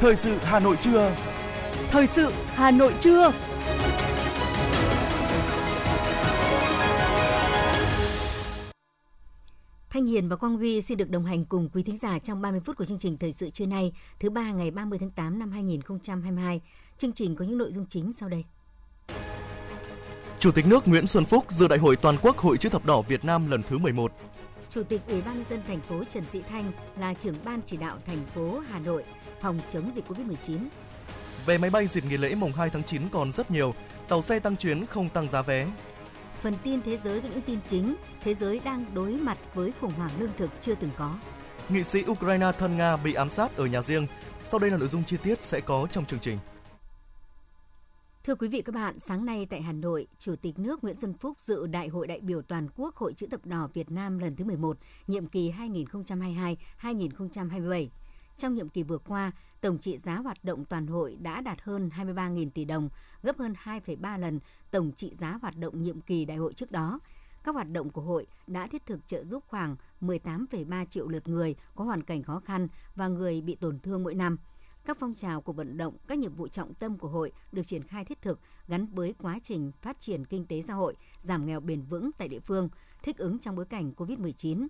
Thời sự Hà Nội trưa. Thời sự Hà Nội trưa. Thanh Hiền và Quang Vi xin được đồng hành cùng quý thính giả trong 30 phút của chương trình Thời sự trưa nay, thứ ba ngày 30 tháng 8 năm 2022. Chương trình có những nội dung chính sau đây. Chủ tịch nước Nguyễn Xuân Phúc dự Đại hội toàn quốc Hội chữ thập đỏ Việt Nam lần thứ 11. Chủ tịch Ủy ban nhân dân thành phố Trần Sĩ Thanh là trưởng ban chỉ đạo thành phố Hà Nội phòng chống dịch Covid-19. Về máy bay dịp nghỉ lễ mùng 2 tháng 9 còn rất nhiều, tàu xe tăng chuyến không tăng giá vé. Phần tin thế giới với những tin chính, thế giới đang đối mặt với khủng hoảng lương thực chưa từng có. Nghị sĩ Ukraine thân Nga bị ám sát ở nhà riêng. Sau đây là nội dung chi tiết sẽ có trong chương trình. Thưa quý vị các bạn, sáng nay tại Hà Nội, Chủ tịch nước Nguyễn Xuân Phúc dự Đại hội đại biểu toàn quốc Hội chữ thập đỏ Việt Nam lần thứ 11, nhiệm kỳ 2022-2027. Trong nhiệm kỳ vừa qua, tổng trị giá hoạt động toàn hội đã đạt hơn 23.000 tỷ đồng, gấp hơn 2,3 lần tổng trị giá hoạt động nhiệm kỳ đại hội trước đó. Các hoạt động của hội đã thiết thực trợ giúp khoảng 18,3 triệu lượt người có hoàn cảnh khó khăn và người bị tổn thương mỗi năm. Các phong trào của vận động, các nhiệm vụ trọng tâm của hội được triển khai thiết thực gắn với quá trình phát triển kinh tế xã hội, giảm nghèo bền vững tại địa phương, thích ứng trong bối cảnh COVID-19.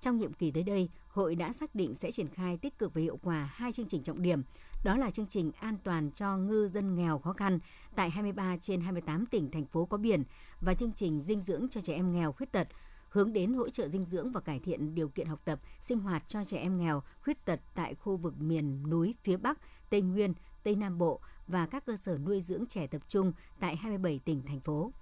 Trong nhiệm kỳ tới đây, hội đã xác định sẽ triển khai tích cực và hiệu quả hai chương trình trọng điểm. Đó là chương trình an toàn cho ngư dân nghèo khó khăn tại 23 trên 28 tỉnh, thành phố có biển và chương trình dinh dưỡng cho trẻ em nghèo khuyết tật hướng đến hỗ trợ dinh dưỡng và cải thiện điều kiện học tập, sinh hoạt cho trẻ em nghèo, khuyết tật tại khu vực miền núi phía Bắc, Tây Nguyên, Tây Nam Bộ và các cơ sở nuôi dưỡng trẻ tập trung tại 27 tỉnh, thành phố.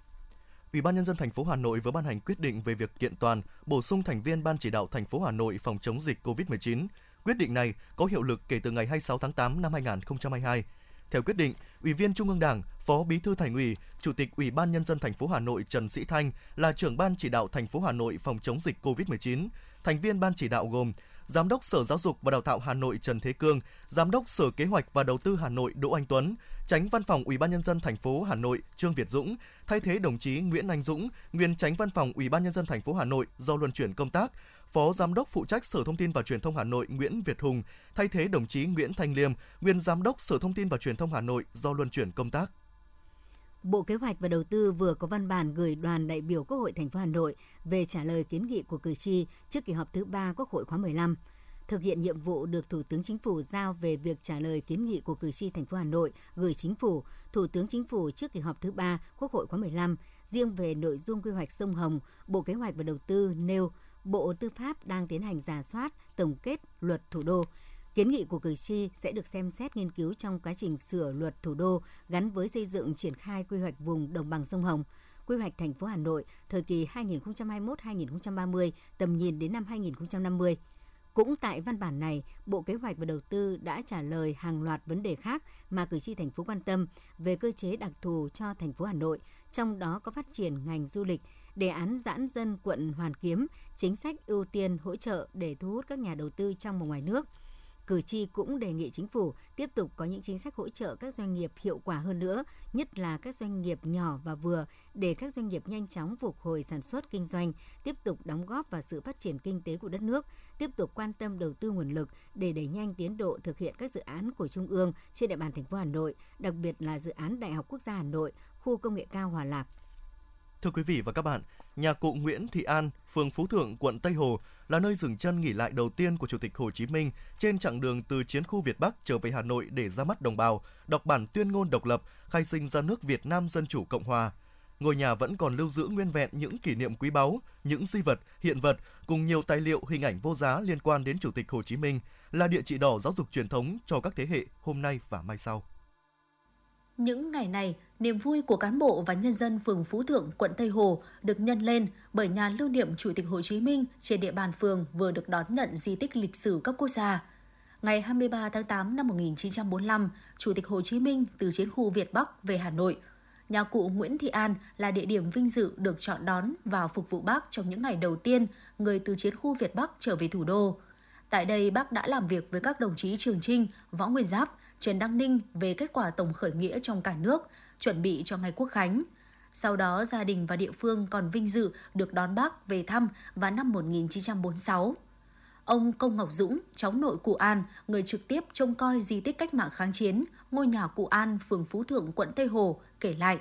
Ủy ban nhân dân thành phố Hà Nội vừa ban hành quyết định về việc kiện toàn, bổ sung thành viên ban chỉ đạo thành phố Hà Nội phòng chống dịch COVID-19. Quyết định này có hiệu lực kể từ ngày 26 tháng 8 năm 2022. Theo quyết định, Ủy viên Trung ương Đảng, Phó Bí thư Thành ủy, Chủ tịch Ủy ban nhân dân thành phố Hà Nội Trần Sĩ Thanh là trưởng ban chỉ đạo thành phố Hà Nội phòng chống dịch COVID-19. Thành viên ban chỉ đạo gồm Giám đốc Sở Giáo dục và Đào tạo Hà Nội Trần Thế Cương, Giám đốc Sở Kế hoạch và Đầu tư Hà Nội Đỗ Anh Tuấn, Tránh Văn phòng Ủy ban nhân dân thành phố Hà Nội Trương Việt Dũng, thay thế đồng chí Nguyễn Anh Dũng, nguyên Tránh Văn phòng Ủy ban nhân dân thành phố Hà Nội do luân chuyển công tác, Phó Giám đốc phụ trách Sở Thông tin và Truyền thông Hà Nội Nguyễn Việt Hùng, thay thế đồng chí Nguyễn Thanh Liêm, nguyên Giám đốc Sở Thông tin và Truyền thông Hà Nội do luân chuyển công tác. Bộ Kế hoạch và Đầu tư vừa có văn bản gửi đoàn đại biểu Quốc hội thành phố Hà Nội về trả lời kiến nghị của cử tri trước kỳ họp thứ 3 Quốc hội khóa 15 thực hiện nhiệm vụ được Thủ tướng Chính phủ giao về việc trả lời kiến nghị của cử tri thành phố Hà Nội gửi Chính phủ, Thủ tướng Chính phủ trước kỳ họp thứ 3 Quốc hội khóa 15. Riêng về nội dung quy hoạch sông Hồng, Bộ Kế hoạch và Đầu tư nêu Bộ Tư pháp đang tiến hành giả soát, tổng kết luật thủ đô. Kiến nghị của cử tri sẽ được xem xét nghiên cứu trong quá trình sửa luật thủ đô gắn với xây dựng triển khai quy hoạch vùng đồng bằng sông Hồng quy hoạch thành phố Hà Nội thời kỳ 2021-2030, tầm nhìn đến năm 2050. Cũng tại văn bản này, Bộ Kế hoạch và Đầu tư đã trả lời hàng loạt vấn đề khác mà cử tri thành phố quan tâm về cơ chế đặc thù cho thành phố Hà Nội, trong đó có phát triển ngành du lịch, đề án giãn dân quận Hoàn Kiếm, chính sách ưu tiên hỗ trợ để thu hút các nhà đầu tư trong và ngoài nước – Cử tri cũng đề nghị chính phủ tiếp tục có những chính sách hỗ trợ các doanh nghiệp hiệu quả hơn nữa, nhất là các doanh nghiệp nhỏ và vừa để các doanh nghiệp nhanh chóng phục hồi sản xuất kinh doanh, tiếp tục đóng góp vào sự phát triển kinh tế của đất nước, tiếp tục quan tâm đầu tư nguồn lực để đẩy nhanh tiến độ thực hiện các dự án của Trung ương trên địa bàn thành phố Hà Nội, đặc biệt là dự án Đại học Quốc gia Hà Nội, khu công nghệ cao Hòa Lạc. Thưa quý vị và các bạn, nhà cụ Nguyễn Thị An, phường Phú Thượng, quận Tây Hồ là nơi dừng chân nghỉ lại đầu tiên của Chủ tịch Hồ Chí Minh trên chặng đường từ chiến khu Việt Bắc trở về Hà Nội để ra mắt đồng bào, đọc bản tuyên ngôn độc lập, khai sinh ra nước Việt Nam Dân Chủ Cộng Hòa. Ngôi nhà vẫn còn lưu giữ nguyên vẹn những kỷ niệm quý báu, những di vật, hiện vật cùng nhiều tài liệu hình ảnh vô giá liên quan đến Chủ tịch Hồ Chí Minh, là địa chỉ đỏ giáo dục truyền thống cho các thế hệ hôm nay và mai sau. Những ngày này, niềm vui của cán bộ và nhân dân phường Phú Thượng, quận Tây Hồ được nhân lên bởi nhà lưu niệm Chủ tịch Hồ Chí Minh trên địa bàn phường vừa được đón nhận di tích lịch sử cấp quốc gia. Ngày 23 tháng 8 năm 1945, Chủ tịch Hồ Chí Minh từ chiến khu Việt Bắc về Hà Nội. Nhà cụ Nguyễn Thị An là địa điểm vinh dự được chọn đón và phục vụ bác trong những ngày đầu tiên người từ chiến khu Việt Bắc trở về thủ đô. Tại đây, bác đã làm việc với các đồng chí Trường Trinh, Võ Nguyên Giáp, Trần Đăng Ninh về kết quả tổng khởi nghĩa trong cả nước, chuẩn bị cho ngày quốc khánh. Sau đó, gia đình và địa phương còn vinh dự được đón bác về thăm vào năm 1946. Ông Công Ngọc Dũng, cháu nội cụ An, người trực tiếp trông coi di tích cách mạng kháng chiến, ngôi nhà cụ An, phường Phú Thượng, quận Tây Hồ, kể lại.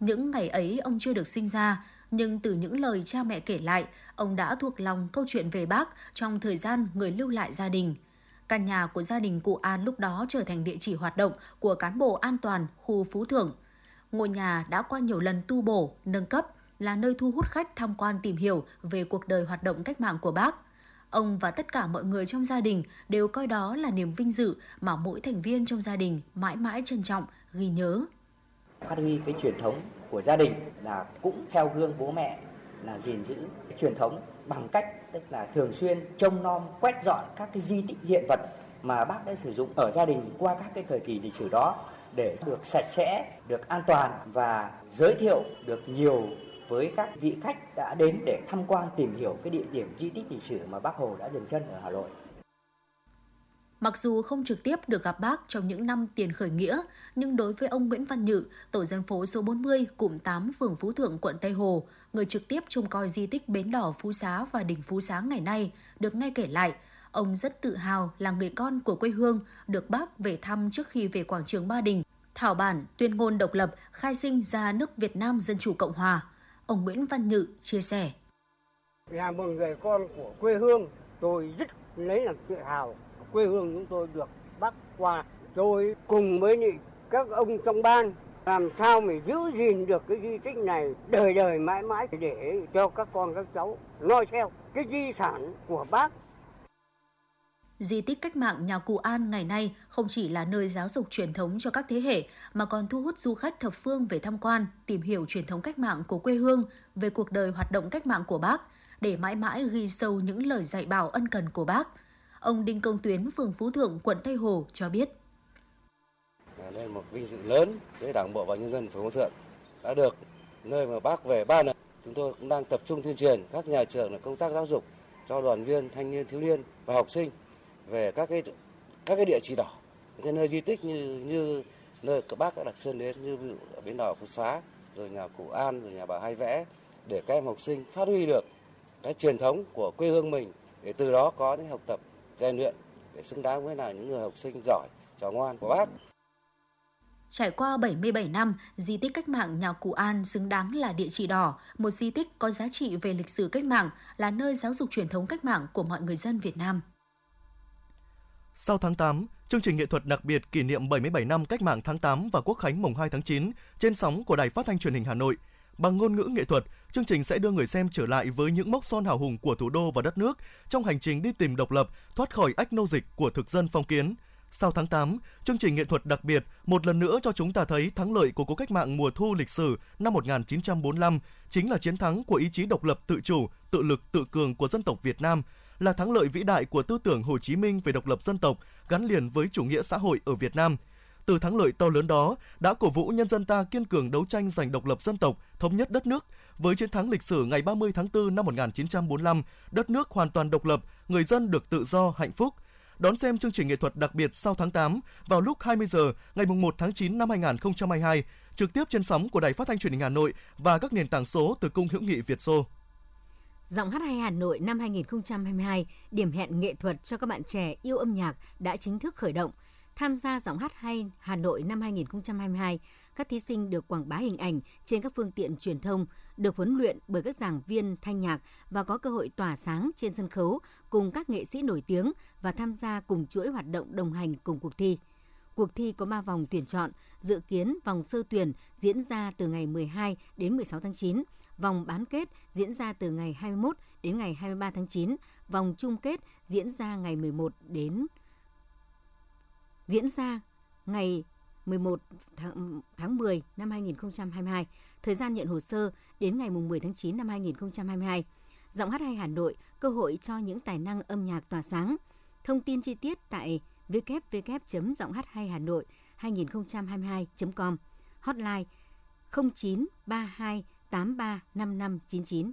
Những ngày ấy ông chưa được sinh ra, nhưng từ những lời cha mẹ kể lại, ông đã thuộc lòng câu chuyện về bác trong thời gian người lưu lại gia đình. Căn nhà của gia đình cụ An lúc đó trở thành địa chỉ hoạt động của cán bộ an toàn khu Phú Thượng. Ngôi nhà đã qua nhiều lần tu bổ, nâng cấp, là nơi thu hút khách tham quan tìm hiểu về cuộc đời hoạt động cách mạng của bác. Ông và tất cả mọi người trong gia đình đều coi đó là niềm vinh dự mà mỗi thành viên trong gia đình mãi mãi trân trọng, ghi nhớ. Phát huy cái truyền thống của gia đình là cũng theo gương bố mẹ là gìn giữ cái truyền thống bằng cách tức là thường xuyên trông nom quét dọn các cái di tích hiện vật mà bác đã sử dụng ở gia đình qua các cái thời kỳ lịch sử đó để được sạch sẽ, được an toàn và giới thiệu được nhiều với các vị khách đã đến để tham quan tìm hiểu cái địa điểm di tích lịch sử mà bác Hồ đã dừng chân ở Hà Nội. Mặc dù không trực tiếp được gặp bác trong những năm tiền khởi nghĩa, nhưng đối với ông Nguyễn Văn Nhự, tổ dân phố số 40, cụm 8, phường Phú Thượng, quận Tây Hồ, người trực tiếp trông coi di tích Bến Đỏ Phú Xá và đỉnh Phú Xá ngày nay, được nghe kể lại, ông rất tự hào là người con của quê hương, được bác về thăm trước khi về quảng trường Ba Đình, thảo bản tuyên ngôn độc lập khai sinh ra nước Việt Nam Dân Chủ Cộng Hòa. Ông Nguyễn Văn Nhự chia sẻ. Là một người con của quê hương, tôi rất lấy làm tự hào quê hương chúng tôi được bắc qua. Tôi cùng với các ông trong ban làm sao mà giữ gìn được cái di tích này đời đời mãi mãi để cho các con các cháu noi theo cái di sản của bác. Di tích cách mạng nhà cụ An ngày nay không chỉ là nơi giáo dục truyền thống cho các thế hệ mà còn thu hút du khách thập phương về tham quan, tìm hiểu truyền thống cách mạng của quê hương, về cuộc đời hoạt động cách mạng của bác, để mãi mãi ghi sâu những lời dạy bảo ân cần của bác – Ông Đinh Công Tuyến, phường Phú Thượng, quận Tây Hồ cho biết. Đây là một vinh dự lớn với Đảng bộ và nhân dân phường Phú Thượng đã được nơi mà bác về ba lần. Chúng tôi cũng đang tập trung tuyên truyền các nhà trường là công tác giáo dục cho đoàn viên, thanh niên, thiếu niên và học sinh về các cái các cái địa chỉ đỏ, cái nơi di tích như như nơi các bác đã đặt chân đến như ví dụ ở bến đỏ Phú Xá, rồi nhà Cụ An, rồi nhà bà Hai Vẽ để các em học sinh phát huy được cái truyền thống của quê hương mình để từ đó có những học tập rèn luyện để xứng đáng với là những người học sinh giỏi, trò ngoan của bác. Trải qua 77 năm, di tích cách mạng nhà Cụ An xứng đáng là địa chỉ đỏ, một di tích có giá trị về lịch sử cách mạng, là nơi giáo dục truyền thống cách mạng của mọi người dân Việt Nam. Sau tháng 8, chương trình nghệ thuật đặc biệt kỷ niệm 77 năm cách mạng tháng 8 và quốc khánh mùng 2 tháng 9 trên sóng của Đài Phát thanh Truyền hình Hà Nội – Bằng ngôn ngữ nghệ thuật, chương trình sẽ đưa người xem trở lại với những mốc son hào hùng của thủ đô và đất nước trong hành trình đi tìm độc lập, thoát khỏi ách nô dịch của thực dân phong kiến. Sau tháng 8, chương trình nghệ thuật đặc biệt một lần nữa cho chúng ta thấy thắng lợi của cuộc cách mạng mùa thu lịch sử năm 1945 chính là chiến thắng của ý chí độc lập tự chủ, tự lực tự cường của dân tộc Việt Nam, là thắng lợi vĩ đại của tư tưởng Hồ Chí Minh về độc lập dân tộc gắn liền với chủ nghĩa xã hội ở Việt Nam – từ thắng lợi to lớn đó đã cổ vũ nhân dân ta kiên cường đấu tranh giành độc lập dân tộc, thống nhất đất nước. Với chiến thắng lịch sử ngày 30 tháng 4 năm 1945, đất nước hoàn toàn độc lập, người dân được tự do, hạnh phúc. Đón xem chương trình nghệ thuật đặc biệt sau tháng 8 vào lúc 20 giờ ngày 1 tháng 9 năm 2022, trực tiếp trên sóng của Đài Phát thanh Truyền hình Hà Nội và các nền tảng số từ Cung hữu nghị Việt Xô. Giọng hát hay Hà Nội năm 2022, điểm hẹn nghệ thuật cho các bạn trẻ yêu âm nhạc đã chính thức khởi động – Tham gia giọng hát hay Hà Nội năm 2022, các thí sinh được quảng bá hình ảnh trên các phương tiện truyền thông, được huấn luyện bởi các giảng viên thanh nhạc và có cơ hội tỏa sáng trên sân khấu cùng các nghệ sĩ nổi tiếng và tham gia cùng chuỗi hoạt động đồng hành cùng cuộc thi. Cuộc thi có 3 vòng tuyển chọn, dự kiến vòng sơ tuyển diễn ra từ ngày 12 đến 16 tháng 9, vòng bán kết diễn ra từ ngày 21 đến ngày 23 tháng 9, vòng chung kết diễn ra ngày 11 đến diễn ra ngày 11 tháng, tháng 10 năm 2022, thời gian nhận hồ sơ đến ngày 10 tháng 9 năm 2022. Giọng hát hay Hà Nội, cơ hội cho những tài năng âm nhạc tỏa sáng. Thông tin chi tiết tại www hát hay Hà Nội 2022.com, hotline 0932 835599.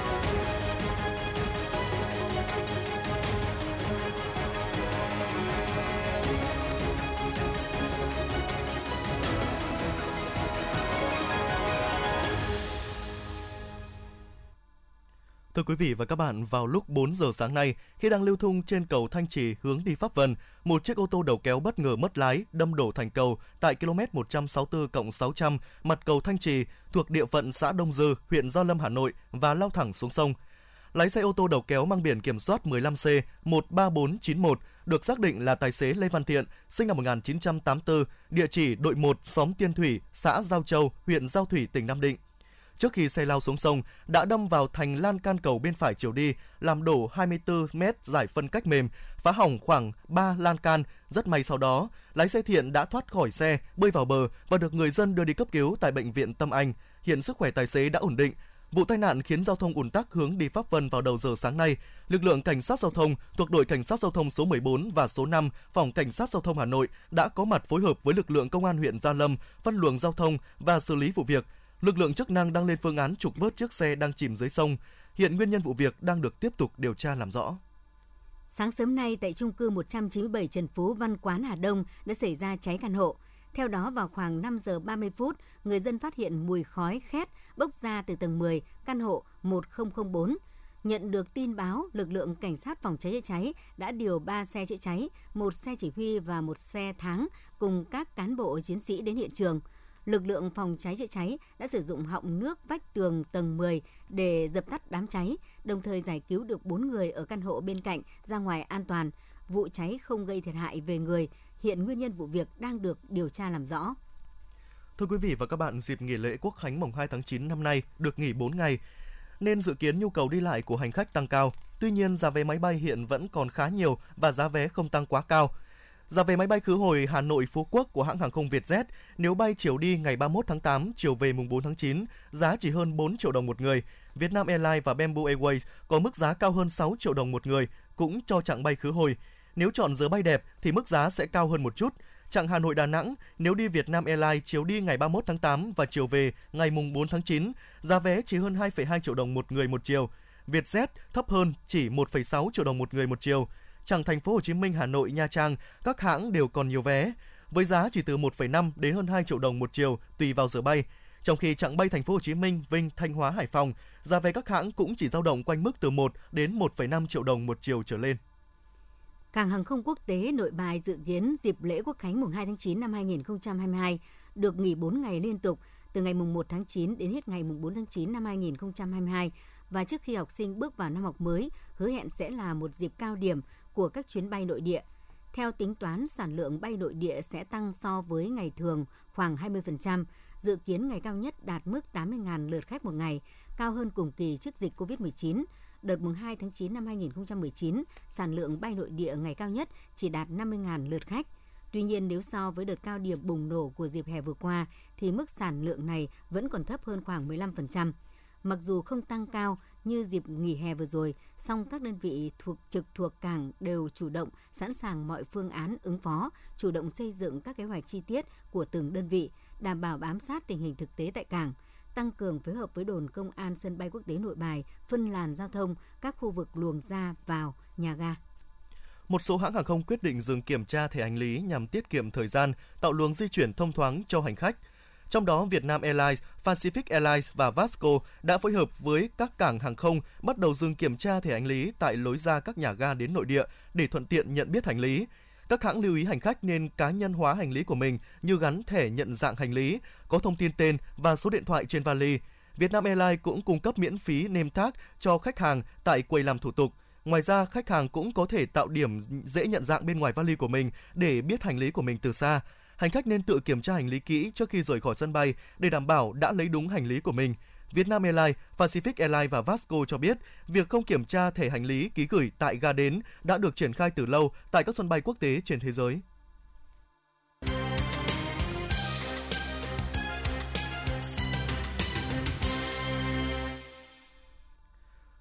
Thưa quý vị và các bạn, vào lúc 4 giờ sáng nay, khi đang lưu thông trên cầu Thanh Trì hướng đi Pháp Vân, một chiếc ô tô đầu kéo bất ngờ mất lái, đâm đổ thành cầu tại km 164 600 mặt cầu Thanh Trì thuộc địa phận xã Đông Dư, huyện Gia Lâm, Hà Nội và lao thẳng xuống sông. Lái xe ô tô đầu kéo mang biển kiểm soát 15C 13491 được xác định là tài xế Lê Văn Thiện, sinh năm 1984, địa chỉ đội 1 xóm Tiên Thủy, xã Giao Châu, huyện Giao Thủy, tỉnh Nam Định trước khi xe lao xuống sông đã đâm vào thành lan can cầu bên phải chiều đi, làm đổ 24 mét giải phân cách mềm, phá hỏng khoảng 3 lan can. Rất may sau đó, lái xe thiện đã thoát khỏi xe, bơi vào bờ và được người dân đưa đi cấp cứu tại bệnh viện Tâm Anh. Hiện sức khỏe tài xế đã ổn định. Vụ tai nạn khiến giao thông ùn tắc hướng đi Pháp Vân vào đầu giờ sáng nay. Lực lượng cảnh sát giao thông thuộc đội cảnh sát giao thông số 14 và số 5 phòng cảnh sát giao thông Hà Nội đã có mặt phối hợp với lực lượng công an huyện Gia Lâm phân luồng giao thông và xử lý vụ việc lực lượng chức năng đang lên phương án trục vớt chiếc xe đang chìm dưới sông. Hiện nguyên nhân vụ việc đang được tiếp tục điều tra làm rõ. Sáng sớm nay tại trung cư 197 Trần Phú Văn Quán Hà Đông đã xảy ra cháy căn hộ. Theo đó vào khoảng 5 giờ 30 phút, người dân phát hiện mùi khói khét bốc ra từ tầng 10 căn hộ 1004. Nhận được tin báo, lực lượng cảnh sát phòng cháy chữa cháy đã điều 3 xe chữa cháy, một xe chỉ huy và một xe tháng cùng các cán bộ chiến sĩ đến hiện trường lực lượng phòng cháy chữa cháy đã sử dụng họng nước vách tường tầng 10 để dập tắt đám cháy, đồng thời giải cứu được 4 người ở căn hộ bên cạnh ra ngoài an toàn. Vụ cháy không gây thiệt hại về người, hiện nguyên nhân vụ việc đang được điều tra làm rõ. Thưa quý vị và các bạn, dịp nghỉ lễ Quốc khánh mùng 2 tháng 9 năm nay được nghỉ 4 ngày, nên dự kiến nhu cầu đi lại của hành khách tăng cao. Tuy nhiên, giá vé máy bay hiện vẫn còn khá nhiều và giá vé không tăng quá cao. Giá vé máy bay khứ hồi Hà Nội Phú Quốc của hãng hàng không Vietjet nếu bay chiều đi ngày 31 tháng 8, chiều về mùng 4 tháng 9, giá chỉ hơn 4 triệu đồng một người. Vietnam Airlines và Bamboo Airways có mức giá cao hơn 6 triệu đồng một người, cũng cho chặng bay khứ hồi. Nếu chọn giờ bay đẹp thì mức giá sẽ cao hơn một chút. Chặng Hà Nội Đà Nẵng nếu đi Vietnam Airlines chiều đi ngày 31 tháng 8 và chiều về ngày mùng 4 tháng 9, giá vé chỉ hơn 2,2 triệu đồng một người một chiều. Vietjet thấp hơn chỉ 1,6 triệu đồng một người một chiều chẳng thành phố Hồ Chí Minh, Hà Nội, Nha Trang, các hãng đều còn nhiều vé với giá chỉ từ 1,5 đến hơn 2 triệu đồng một chiều tùy vào giờ bay. Trong khi chặng bay thành phố Hồ Chí Minh, Vinh, Thanh Hóa, Hải Phòng, giá vé các hãng cũng chỉ dao động quanh mức từ 1 đến 1,5 triệu đồng một chiều trở lên. Cảng hàng không quốc tế Nội Bài dự kiến dịp lễ Quốc khánh mùng 2 tháng 9 năm 2022 được nghỉ 4 ngày liên tục từ ngày mùng 1 tháng 9 đến hết ngày mùng 4 tháng 9 năm 2022 và trước khi học sinh bước vào năm học mới, hứa hẹn sẽ là một dịp cao điểm của các chuyến bay nội địa. Theo tính toán, sản lượng bay nội địa sẽ tăng so với ngày thường khoảng 20%, dự kiến ngày cao nhất đạt mức 80.000 lượt khách một ngày, cao hơn cùng kỳ trước dịch COVID-19. Đợt mùng 2 tháng 9 năm 2019, sản lượng bay nội địa ngày cao nhất chỉ đạt 50.000 lượt khách. Tuy nhiên, nếu so với đợt cao điểm bùng nổ của dịp hè vừa qua, thì mức sản lượng này vẫn còn thấp hơn khoảng 15%. Mặc dù không tăng cao như dịp nghỉ hè vừa rồi, song các đơn vị thuộc trực thuộc cảng đều chủ động, sẵn sàng mọi phương án ứng phó, chủ động xây dựng các kế hoạch chi tiết của từng đơn vị, đảm bảo bám sát tình hình thực tế tại cảng tăng cường phối hợp với đồn công an sân bay quốc tế Nội Bài, phân làn giao thông các khu vực luồng ra vào nhà ga. Một số hãng hàng không quyết định dừng kiểm tra thẻ hành lý nhằm tiết kiệm thời gian, tạo luồng di chuyển thông thoáng cho hành khách. Trong đó, Vietnam Airlines, Pacific Airlines và Vasco đã phối hợp với các cảng hàng không bắt đầu dừng kiểm tra thẻ hành lý tại lối ra các nhà ga đến nội địa để thuận tiện nhận biết hành lý. Các hãng lưu ý hành khách nên cá nhân hóa hành lý của mình như gắn thẻ nhận dạng hành lý, có thông tin tên và số điện thoại trên vali. Vietnam Airlines cũng cung cấp miễn phí name tag cho khách hàng tại quầy làm thủ tục. Ngoài ra, khách hàng cũng có thể tạo điểm dễ nhận dạng bên ngoài vali của mình để biết hành lý của mình từ xa hành khách nên tự kiểm tra hành lý kỹ trước khi rời khỏi sân bay để đảm bảo đã lấy đúng hành lý của mình. Vietnam Airlines, Pacific Airlines và Vasco cho biết, việc không kiểm tra thẻ hành lý ký gửi tại ga đến đã được triển khai từ lâu tại các sân bay quốc tế trên thế giới.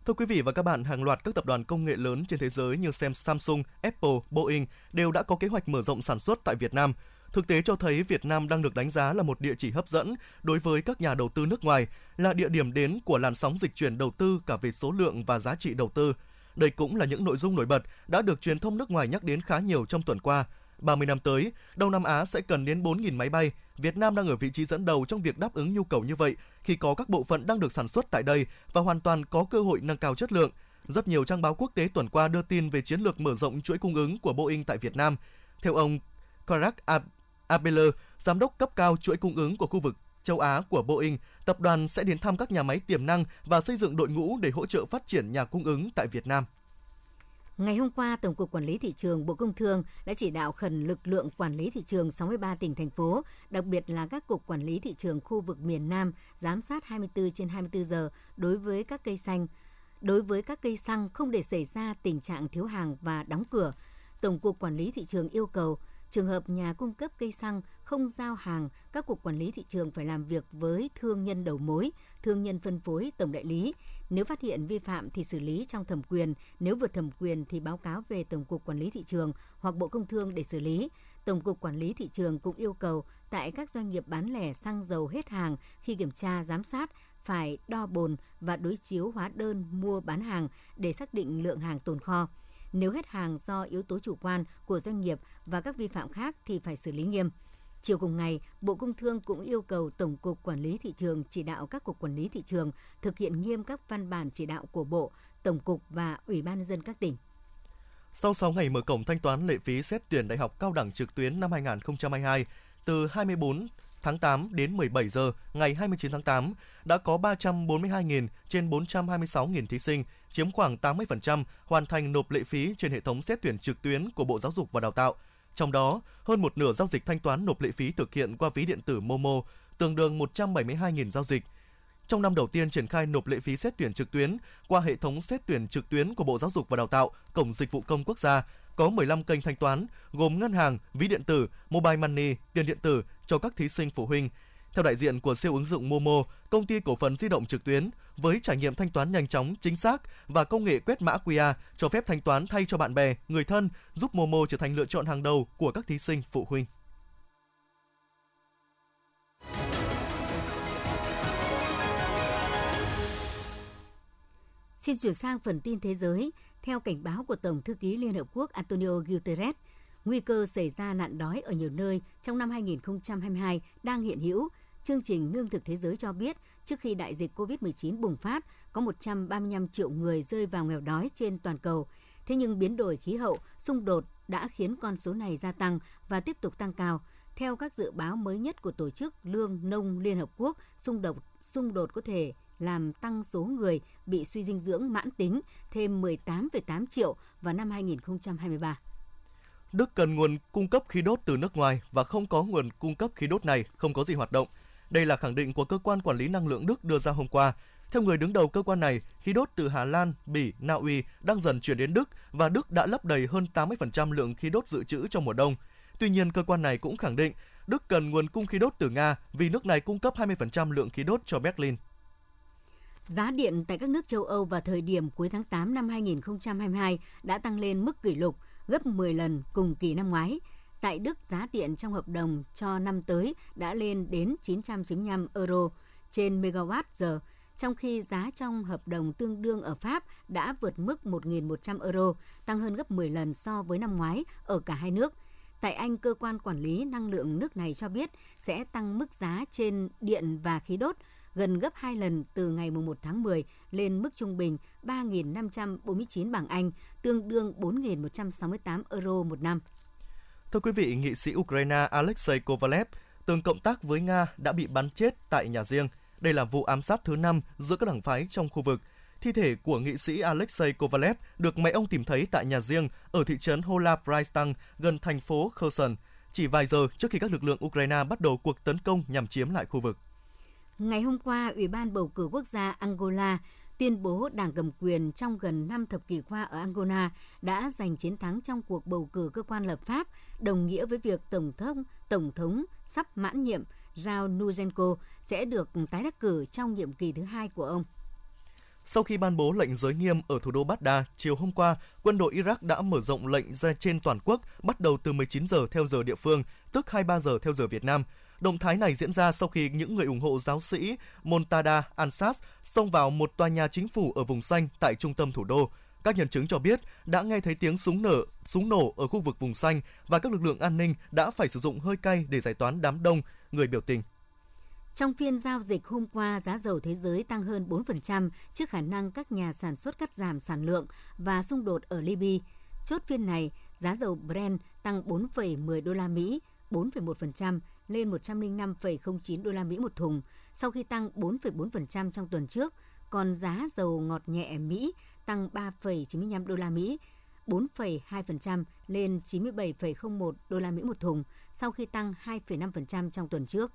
Thưa quý vị và các bạn, hàng loạt các tập đoàn công nghệ lớn trên thế giới như Samsung, Apple, Boeing đều đã có kế hoạch mở rộng sản xuất tại Việt Nam. Thực tế cho thấy Việt Nam đang được đánh giá là một địa chỉ hấp dẫn đối với các nhà đầu tư nước ngoài, là địa điểm đến của làn sóng dịch chuyển đầu tư cả về số lượng và giá trị đầu tư. Đây cũng là những nội dung nổi bật đã được truyền thông nước ngoài nhắc đến khá nhiều trong tuần qua. 30 năm tới, Đông Nam Á sẽ cần đến 4.000 máy bay. Việt Nam đang ở vị trí dẫn đầu trong việc đáp ứng nhu cầu như vậy khi có các bộ phận đang được sản xuất tại đây và hoàn toàn có cơ hội nâng cao chất lượng. Rất nhiều trang báo quốc tế tuần qua đưa tin về chiến lược mở rộng chuỗi cung ứng của Boeing tại Việt Nam. Theo ông Karak Abeler, giám đốc cấp cao chuỗi cung ứng của khu vực châu Á của Boeing, tập đoàn sẽ đến thăm các nhà máy tiềm năng và xây dựng đội ngũ để hỗ trợ phát triển nhà cung ứng tại Việt Nam. Ngày hôm qua, Tổng cục Quản lý thị trường Bộ Công Thương đã chỉ đạo khẩn lực lượng quản lý thị trường 63 tỉnh thành phố, đặc biệt là các cục quản lý thị trường khu vực miền Nam giám sát 24 trên 24 giờ đối với các cây xanh. Đối với các cây xăng không để xảy ra tình trạng thiếu hàng và đóng cửa, Tổng cục Quản lý thị trường yêu cầu Trường hợp nhà cung cấp cây xăng không giao hàng, các cục quản lý thị trường phải làm việc với thương nhân đầu mối, thương nhân phân phối, tổng đại lý. Nếu phát hiện vi phạm thì xử lý trong thẩm quyền, nếu vượt thẩm quyền thì báo cáo về Tổng cục Quản lý thị trường hoặc Bộ Công Thương để xử lý. Tổng cục Quản lý thị trường cũng yêu cầu tại các doanh nghiệp bán lẻ xăng dầu hết hàng khi kiểm tra giám sát phải đo bồn và đối chiếu hóa đơn mua bán hàng để xác định lượng hàng tồn kho. Nếu hết hàng do yếu tố chủ quan của doanh nghiệp và các vi phạm khác thì phải xử lý nghiêm. Chiều cùng ngày, Bộ Công Thương cũng yêu cầu Tổng cục Quản lý thị trường chỉ đạo các cục quản lý thị trường thực hiện nghiêm các văn bản chỉ đạo của Bộ, Tổng cục và Ủy ban nhân dân các tỉnh. Sau 6 ngày mở cổng thanh toán lệ phí xét tuyển đại học cao đẳng trực tuyến năm 2022, từ 24 tháng 8 đến 17 giờ ngày 29 tháng 8 đã có 342.000 trên 426.000 thí sinh, chiếm khoảng 80% hoàn thành nộp lệ phí trên hệ thống xét tuyển trực tuyến của Bộ Giáo dục và Đào tạo. Trong đó, hơn một nửa giao dịch thanh toán nộp lệ phí thực hiện qua ví điện tử Momo, tương đương 172.000 giao dịch. Trong năm đầu tiên triển khai nộp lệ phí xét tuyển trực tuyến qua hệ thống xét tuyển trực tuyến của Bộ Giáo dục và Đào tạo, Cổng Dịch vụ Công Quốc gia, có 15 kênh thanh toán gồm ngân hàng, ví điện tử, mobile money, tiền điện tử cho các thí sinh phụ huynh. Theo đại diện của siêu ứng dụng Momo, công ty cổ phần di động trực tuyến, với trải nghiệm thanh toán nhanh chóng, chính xác và công nghệ quét mã QR cho phép thanh toán thay cho bạn bè, người thân, giúp Momo trở thành lựa chọn hàng đầu của các thí sinh phụ huynh. Xin chuyển sang phần tin thế giới. Theo cảnh báo của Tổng thư ký Liên Hợp Quốc Antonio Guterres, nguy cơ xảy ra nạn đói ở nhiều nơi trong năm 2022 đang hiện hữu. Chương trình Lương thực Thế giới cho biết, trước khi đại dịch COVID-19 bùng phát, có 135 triệu người rơi vào nghèo đói trên toàn cầu. Thế nhưng biến đổi khí hậu, xung đột đã khiến con số này gia tăng và tiếp tục tăng cao. Theo các dự báo mới nhất của Tổ chức Lương Nông Liên Hợp Quốc, xung đột, xung đột có thể làm tăng số người bị suy dinh dưỡng mãn tính thêm 18,8 triệu vào năm 2023. Đức cần nguồn cung cấp khí đốt từ nước ngoài và không có nguồn cung cấp khí đốt này không có gì hoạt động. Đây là khẳng định của cơ quan quản lý năng lượng Đức đưa ra hôm qua. Theo người đứng đầu cơ quan này, khí đốt từ Hà Lan, Bỉ, Na Uy đang dần chuyển đến Đức và Đức đã lấp đầy hơn 80% lượng khí đốt dự trữ trong mùa đông. Tuy nhiên, cơ quan này cũng khẳng định Đức cần nguồn cung khí đốt từ Nga vì nước này cung cấp 20% lượng khí đốt cho Berlin. Giá điện tại các nước châu Âu vào thời điểm cuối tháng 8 năm 2022 đã tăng lên mức kỷ lục gấp 10 lần cùng kỳ năm ngoái. Tại Đức, giá điện trong hợp đồng cho năm tới đã lên đến 995 euro trên megawatt giờ, trong khi giá trong hợp đồng tương đương ở Pháp đã vượt mức 1.100 euro, tăng hơn gấp 10 lần so với năm ngoái ở cả hai nước. Tại Anh, cơ quan quản lý năng lượng nước này cho biết sẽ tăng mức giá trên điện và khí đốt gần gấp 2 lần từ ngày 1 tháng 10 lên mức trung bình 3.549 bảng Anh, tương đương 4.168 euro một năm. Thưa quý vị, nghị sĩ Ukraine Alexei Kovalev, từng cộng tác với Nga đã bị bắn chết tại nhà riêng. Đây là vụ ám sát thứ năm giữa các đảng phái trong khu vực. Thi thể của nghị sĩ Alexei Kovalev được mẹ ông tìm thấy tại nhà riêng ở thị trấn Hola Praistang gần thành phố Kherson, chỉ vài giờ trước khi các lực lượng Ukraine bắt đầu cuộc tấn công nhằm chiếm lại khu vực. Ngày hôm qua, Ủy ban bầu cử quốc gia Angola tuyên bố đảng cầm quyền trong gần 5 thập kỷ qua ở Angola đã giành chiến thắng trong cuộc bầu cử cơ quan lập pháp, đồng nghĩa với việc Tổng thống, Tổng thống sắp mãn nhiệm Rao Nujenko sẽ được tái đắc cử trong nhiệm kỳ thứ hai của ông. Sau khi ban bố lệnh giới nghiêm ở thủ đô Baghdad chiều hôm qua, quân đội Iraq đã mở rộng lệnh ra trên toàn quốc bắt đầu từ 19 giờ theo giờ địa phương, tức 23 giờ theo giờ Việt Nam. Động thái này diễn ra sau khi những người ủng hộ giáo sĩ Montada Ansas xông vào một tòa nhà chính phủ ở vùng xanh tại trung tâm thủ đô. Các nhân chứng cho biết đã nghe thấy tiếng súng nở, súng nổ ở khu vực vùng xanh và các lực lượng an ninh đã phải sử dụng hơi cay để giải toán đám đông người biểu tình. Trong phiên giao dịch hôm qua, giá dầu thế giới tăng hơn 4% trước khả năng các nhà sản xuất cắt giảm sản lượng và xung đột ở Libya. Chốt phiên này, giá dầu Brent tăng 4,10 đô la Mỹ, 4,1% lên 105,09 đô la Mỹ một thùng, sau khi tăng 4,4% trong tuần trước, còn giá dầu ngọt nhẹ Mỹ tăng 3,95 đô la Mỹ, 4,2% lên 97,01 đô la Mỹ một thùng, sau khi tăng 2,5% trong tuần trước.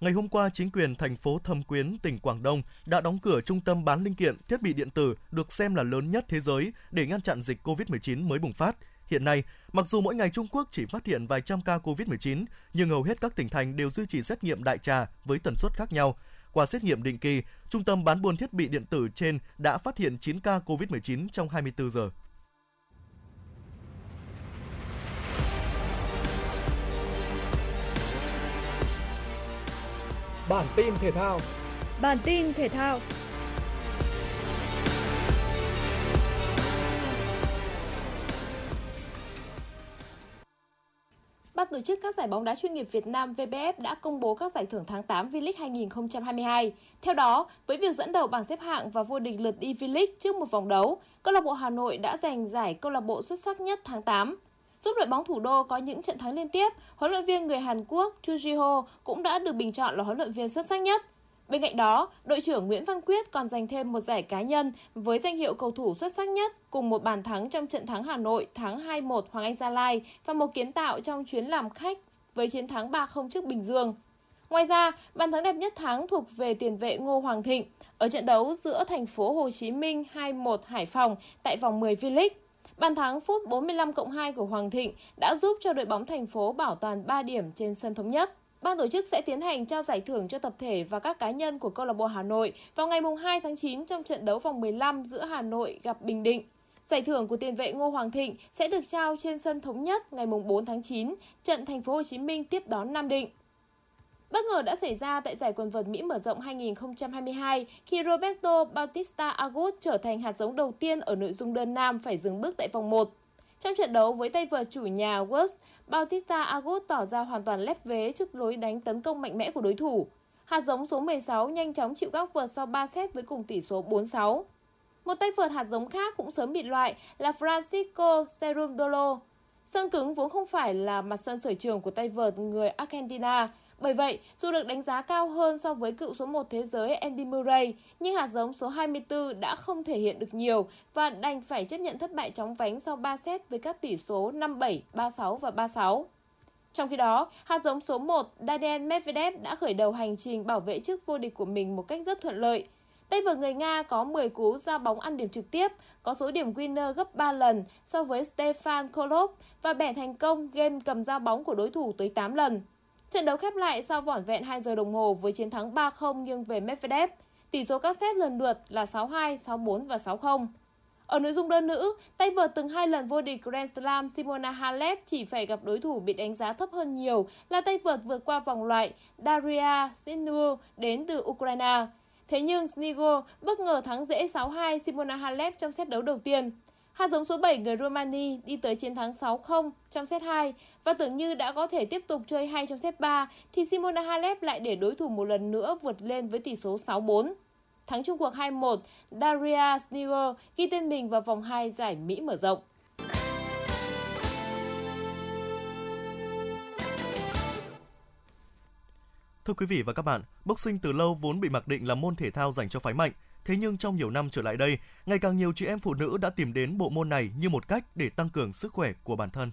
Ngày hôm qua, chính quyền thành phố Thâm Quyến, tỉnh Quảng Đông đã đóng cửa trung tâm bán linh kiện thiết bị điện tử được xem là lớn nhất thế giới để ngăn chặn dịch COVID-19 mới bùng phát. Hiện nay, mặc dù mỗi ngày Trung Quốc chỉ phát hiện vài trăm ca COVID-19, nhưng hầu hết các tỉnh thành đều duy trì xét nghiệm đại trà với tần suất khác nhau. Qua xét nghiệm định kỳ, trung tâm bán buôn thiết bị điện tử trên đã phát hiện 9 ca COVID-19 trong 24 giờ. Bản tin thể thao. Bản tin thể thao. Ban tổ chức các giải bóng đá chuyên nghiệp Việt Nam VBF đã công bố các giải thưởng tháng 8 V-League 2022. Theo đó, với việc dẫn đầu bảng xếp hạng và vô địch lượt đi V-League trước một vòng đấu, câu lạc bộ Hà Nội đã giành giải câu lạc bộ xuất sắc nhất tháng 8. Giúp đội bóng thủ đô có những trận thắng liên tiếp, huấn luyện viên người Hàn Quốc Chu Ji-ho cũng đã được bình chọn là huấn luyện viên xuất sắc nhất. Bên cạnh đó, đội trưởng Nguyễn Văn Quyết còn giành thêm một giải cá nhân với danh hiệu cầu thủ xuất sắc nhất cùng một bàn thắng trong trận thắng Hà Nội thắng 2-1 Hoàng Anh Gia Lai và một kiến tạo trong chuyến làm khách với chiến thắng 3-0 trước Bình Dương. Ngoài ra, bàn thắng đẹp nhất tháng thuộc về tiền vệ Ngô Hoàng Thịnh ở trận đấu giữa thành phố Hồ Chí Minh 2-1 Hải Phòng tại vòng 10 V-League. Bàn thắng phút 45 cộng 2 của Hoàng Thịnh đã giúp cho đội bóng thành phố bảo toàn 3 điểm trên sân thống nhất. Ban tổ chức sẽ tiến hành trao giải thưởng cho tập thể và các cá nhân của câu lạc bộ Hà Nội vào ngày 2 tháng 9 trong trận đấu vòng 15 giữa Hà Nội gặp Bình Định. Giải thưởng của tiền vệ Ngô Hoàng Thịnh sẽ được trao trên sân thống nhất ngày 4 tháng 9, trận thành phố Hồ Chí Minh tiếp đón Nam Định. Bất ngờ đã xảy ra tại giải quần vợt Mỹ mở rộng 2022 khi Roberto Bautista Agut trở thành hạt giống đầu tiên ở nội dung đơn nam phải dừng bước tại vòng 1. Trong trận đấu với tay vợt chủ nhà West, Bautista Agut tỏ ra hoàn toàn lép vế trước lối đánh tấn công mạnh mẽ của đối thủ. Hạt giống số 16 nhanh chóng chịu các vợt sau 3 set với cùng tỷ số 4-6. Một tay vợt hạt giống khác cũng sớm bị loại là Francisco Cerundolo. Sân cứng vốn không phải là mặt sân sở trường của tay vợt người Argentina, bởi vậy, dù được đánh giá cao hơn so với cựu số 1 thế giới Andy Murray, nhưng hạt giống số 24 đã không thể hiện được nhiều và đành phải chấp nhận thất bại chóng vánh sau 3 set với các tỷ số 5-7, 3-6 và 3-6. Trong khi đó, hạt giống số 1 Daniel Medvedev đã khởi đầu hành trình bảo vệ chức vô địch của mình một cách rất thuận lợi. Tay vợt người Nga có 10 cú ra bóng ăn điểm trực tiếp, có số điểm winner gấp 3 lần so với Stefan Kolov và bẻ thành công game cầm ra bóng của đối thủ tới 8 lần. Trận đấu khép lại sau vỏn vẹn 2 giờ đồng hồ với chiến thắng 3-0 nghiêng về Medvedev. Tỷ số các set lần lượt là 6-2, 6-4 và 6-0. Ở nội dung đơn nữ, tay vợt từng hai lần vô địch Grand Slam Simona Halep chỉ phải gặp đối thủ bị đánh giá thấp hơn nhiều là tay vợt vượt qua vòng loại Daria Sinur đến từ Ukraine. Thế nhưng Snigo bất ngờ thắng dễ 6-2 Simona Halep trong set đấu đầu tiên. Hạt giống số 7 người Romani đi tới chiến thắng 6-0 trong set 2 và tưởng như đã có thể tiếp tục chơi hay trong set 3 thì Simona Halep lại để đối thủ một lần nữa vượt lên với tỷ số 6-4. Thắng chung cuộc 2-1, Daria Sniger ghi tên mình vào vòng 2 giải Mỹ mở rộng. Thưa quý vị và các bạn, boxing từ lâu vốn bị mặc định là môn thể thao dành cho phái mạnh. Thế nhưng trong nhiều năm trở lại đây, ngày càng nhiều chị em phụ nữ đã tìm đến bộ môn này như một cách để tăng cường sức khỏe của bản thân.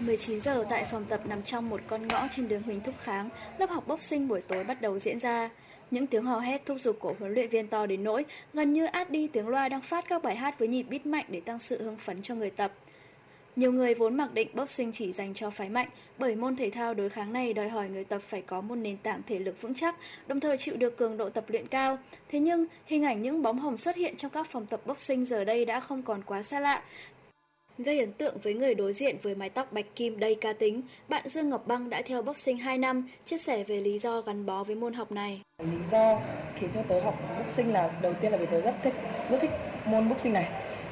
Mười chín giờ tại phòng tập nằm trong một con ngõ trên đường Huỳnh Thúc Kháng, lớp học boxing buổi tối bắt đầu diễn ra. Những tiếng hò hét thúc giục của huấn luyện viên to đến nỗi gần như át đi tiếng loa đang phát các bài hát với nhịp bít mạnh để tăng sự hưng phấn cho người tập. Nhiều người vốn mặc định boxing chỉ dành cho phái mạnh bởi môn thể thao đối kháng này đòi hỏi người tập phải có một nền tảng thể lực vững chắc, đồng thời chịu được cường độ tập luyện cao. Thế nhưng, hình ảnh những bóng hồng xuất hiện trong các phòng tập boxing giờ đây đã không còn quá xa lạ Gây ấn tượng với người đối diện với mái tóc bạch kim đầy ca tính, bạn Dương Ngọc Băng đã theo boxing 2 năm, chia sẻ về lý do gắn bó với môn học này. Lý do khiến cho tớ học boxing là đầu tiên là vì tớ rất thích rất thích môn boxing này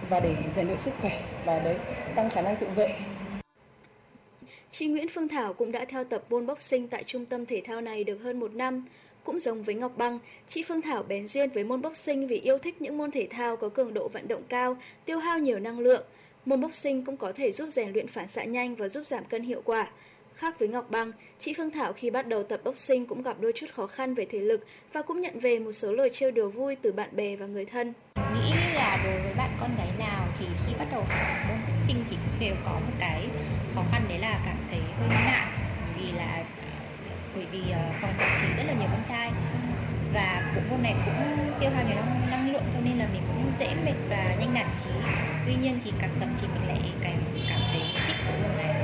và để rèn luyện sức khỏe và đấy tăng khả năng tự vệ. Chị Nguyễn Phương Thảo cũng đã theo tập môn boxing tại trung tâm thể thao này được hơn một năm. Cũng giống với Ngọc Băng, chị Phương Thảo bén duyên với môn boxing vì yêu thích những môn thể thao có cường độ vận động cao, tiêu hao nhiều năng lượng. Môn boxing cũng có thể giúp rèn luyện phản xạ nhanh và giúp giảm cân hiệu quả. Khác với Ngọc Băng, chị Phương Thảo khi bắt đầu tập boxing cũng gặp đôi chút khó khăn về thể lực và cũng nhận về một số lời trêu đùa vui từ bạn bè và người thân. Nghĩ là đối với bạn con gái nào thì khi bắt đầu học môn boxing thì cũng đều có một cái khó khăn đấy là cảm thấy hơi ngại vì là ờ, bởi vì ờ, phòng tập thì rất là nhiều con trai và bộ môn này cũng tiêu hao nhiều năng, năng lượng cho nên là mình cũng dễ mệt và nhanh nản trí tuy nhiên thì càng tập thì mình lại càng cảm thấy thích bộ môn này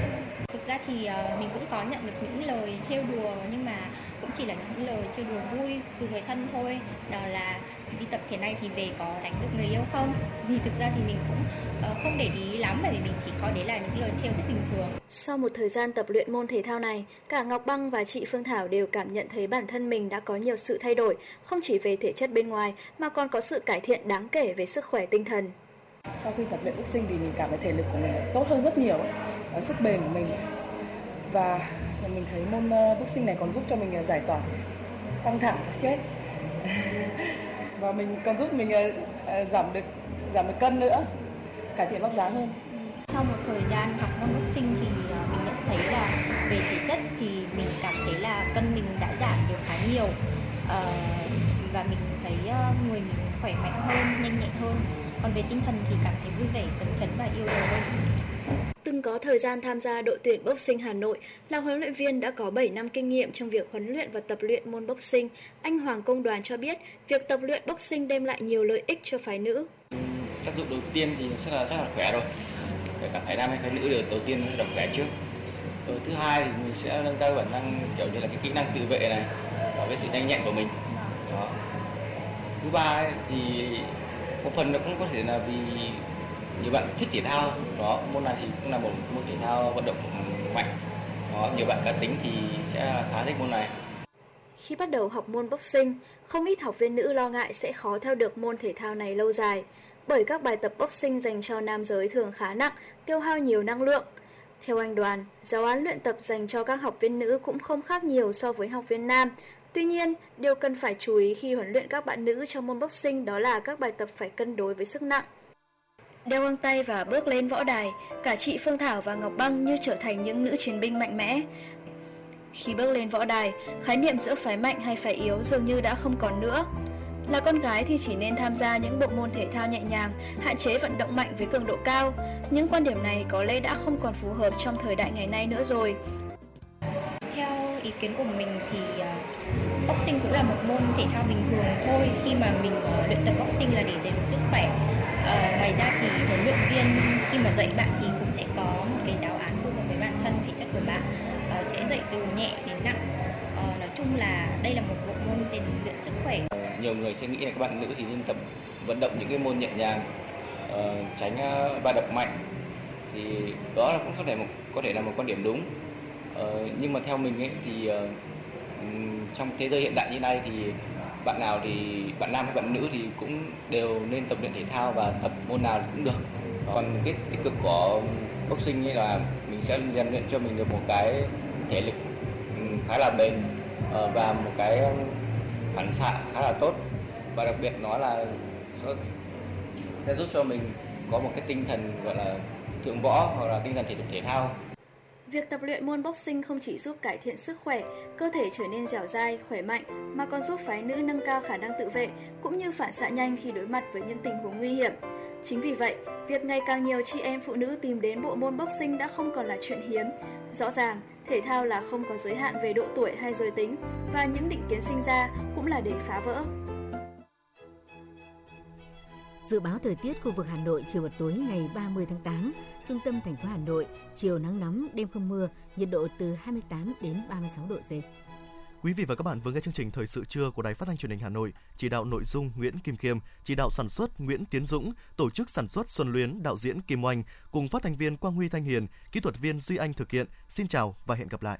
ra thì uh, mình cũng có nhận được những lời trêu đùa nhưng mà cũng chỉ là những lời trêu đùa vui từ người thân thôi. Đó là đi tập thế này thì về có đánh được người yêu không? Thì thực ra thì mình cũng uh, không để ý lắm bởi vì mình chỉ có đấy là những lời trêu rất bình thường. Sau một thời gian tập luyện môn thể thao này cả ngọc băng và chị phương thảo đều cảm nhận thấy bản thân mình đã có nhiều sự thay đổi không chỉ về thể chất bên ngoài mà còn có sự cải thiện đáng kể về sức khỏe tinh thần. Sau khi tập luyện boxing thì mình cảm thấy thể lực của mình tốt hơn rất nhiều sức bền của mình và mình thấy môn ờ, boxing này còn giúp cho mình ờ, giải tỏa căng thẳng stress và mình còn giúp mình ờ, giảm được giảm được cân nữa, cải thiện vóc dáng hơn. Sau một thời gian học môn boxing thì mình nhận thấy là về thể chất thì mình cảm thấy là cân mình đã giảm được khá nhiều. Và mình thấy người mình khỏe mạnh hơn, nhanh nhẹn hơn. Còn về tinh thần thì cảm thấy vui vẻ, phấn chấn và yêu đời hơn. Từng có thời gian tham gia đội tuyển boxing Hà Nội, là huấn luyện viên đã có 7 năm kinh nghiệm trong việc huấn luyện và tập luyện môn boxing. Anh Hoàng Công Đoàn cho biết, việc tập luyện boxing đem lại nhiều lợi ích cho phái nữ. Tác dụng đầu tiên thì rất là rất là khỏe rồi. Kể cả phái nam hay phái nữ đều đầu tiên là khỏe trước. Rồi thứ hai thì mình sẽ nâng cao bản năng kiểu như là cái kỹ năng tự vệ này và cái sự nhanh nhẹn của mình. Đó. Thứ ba ấy, thì một phần nó cũng có thể là vì nhiều bạn thích thể thao đó môn này thì cũng là một môn thể thao vận động mạnh đó nhiều bạn cá tính thì sẽ khá thích môn này khi bắt đầu học môn boxing, không ít học viên nữ lo ngại sẽ khó theo được môn thể thao này lâu dài, bởi các bài tập boxing dành cho nam giới thường khá nặng, tiêu hao nhiều năng lượng. Theo anh Đoàn, giáo án luyện tập dành cho các học viên nữ cũng không khác nhiều so với học viên nam. Tuy nhiên, điều cần phải chú ý khi huấn luyện các bạn nữ trong môn boxing đó là các bài tập phải cân đối với sức nặng. Đeo găng tay và bước lên võ đài, cả chị Phương Thảo và Ngọc Băng như trở thành những nữ chiến binh mạnh mẽ. Khi bước lên võ đài, khái niệm giữa phái mạnh hay phái yếu dường như đã không còn nữa. Là con gái thì chỉ nên tham gia những bộ môn thể thao nhẹ nhàng, hạn chế vận động mạnh với cường độ cao. Những quan điểm này có lẽ đã không còn phù hợp trong thời đại ngày nay nữa rồi. Theo ý kiến của mình thì à, boxing cũng là một môn thể thao bình thường thôi khi mà mình à, luyện tập boxing là để rèn luyện sức khỏe Ờ, Ngoài ra thì huấn luyện viên khi mà dạy bạn thì cũng sẽ có một cái giáo án phù hợp với bản thân thể chất của bạn uh, sẽ dạy từ nhẹ đến nặng. Uh, nói chung là đây là một bộ môn rèn luyện sức khỏe. Nhiều người sẽ nghĩ là các bạn nữ thì nên tập vận động những cái môn nhẹ nhàng uh, tránh uh, va đập mạnh. Thì đó là cũng có thể một có thể là một quan điểm đúng. Uh, nhưng mà theo mình ấy thì uh, trong thế giới hiện đại như này thì bạn nào thì, bạn nam hay bạn nữ thì cũng đều nên tập luyện thể thao và tập môn nào cũng được. Còn cái tích cực của boxing ấy là mình sẽ rèn luyện cho mình được một cái thể lực ừ, khá là bền ờ, và một cái phản xạ khá là tốt. Và đặc biệt nó là sẽ giúp cho mình có một cái tinh thần, gọi là thượng võ hoặc là tinh thần thể dục thể thao. Việc tập luyện môn boxing không chỉ giúp cải thiện sức khỏe, cơ thể trở nên dẻo dai, khỏe mạnh, mà còn giúp phái nữ nâng cao khả năng tự vệ cũng như phản xạ nhanh khi đối mặt với những tình huống nguy hiểm. Chính vì vậy, việc ngày càng nhiều chị em phụ nữ tìm đến bộ môn boxing đã không còn là chuyện hiếm. Rõ ràng, thể thao là không có giới hạn về độ tuổi hay giới tính và những định kiến sinh ra cũng là để phá vỡ. Dự báo thời tiết khu vực Hà Nội chiều và tối ngày 30 tháng 8, trung tâm thành phố Hà Nội, chiều nắng nóng, đêm không mưa, nhiệt độ từ 28 đến 36 độ C. Quý vị và các bạn vừa nghe chương trình Thời sự trưa của Đài Phát thanh Truyền hình Hà Nội, chỉ đạo nội dung Nguyễn Kim Khiêm, chỉ đạo sản xuất Nguyễn Tiến Dũng, tổ chức sản xuất Xuân Luyến, đạo diễn Kim Oanh cùng phát thanh viên Quang Huy Thanh Hiền, kỹ thuật viên Duy Anh thực hiện. Xin chào và hẹn gặp lại.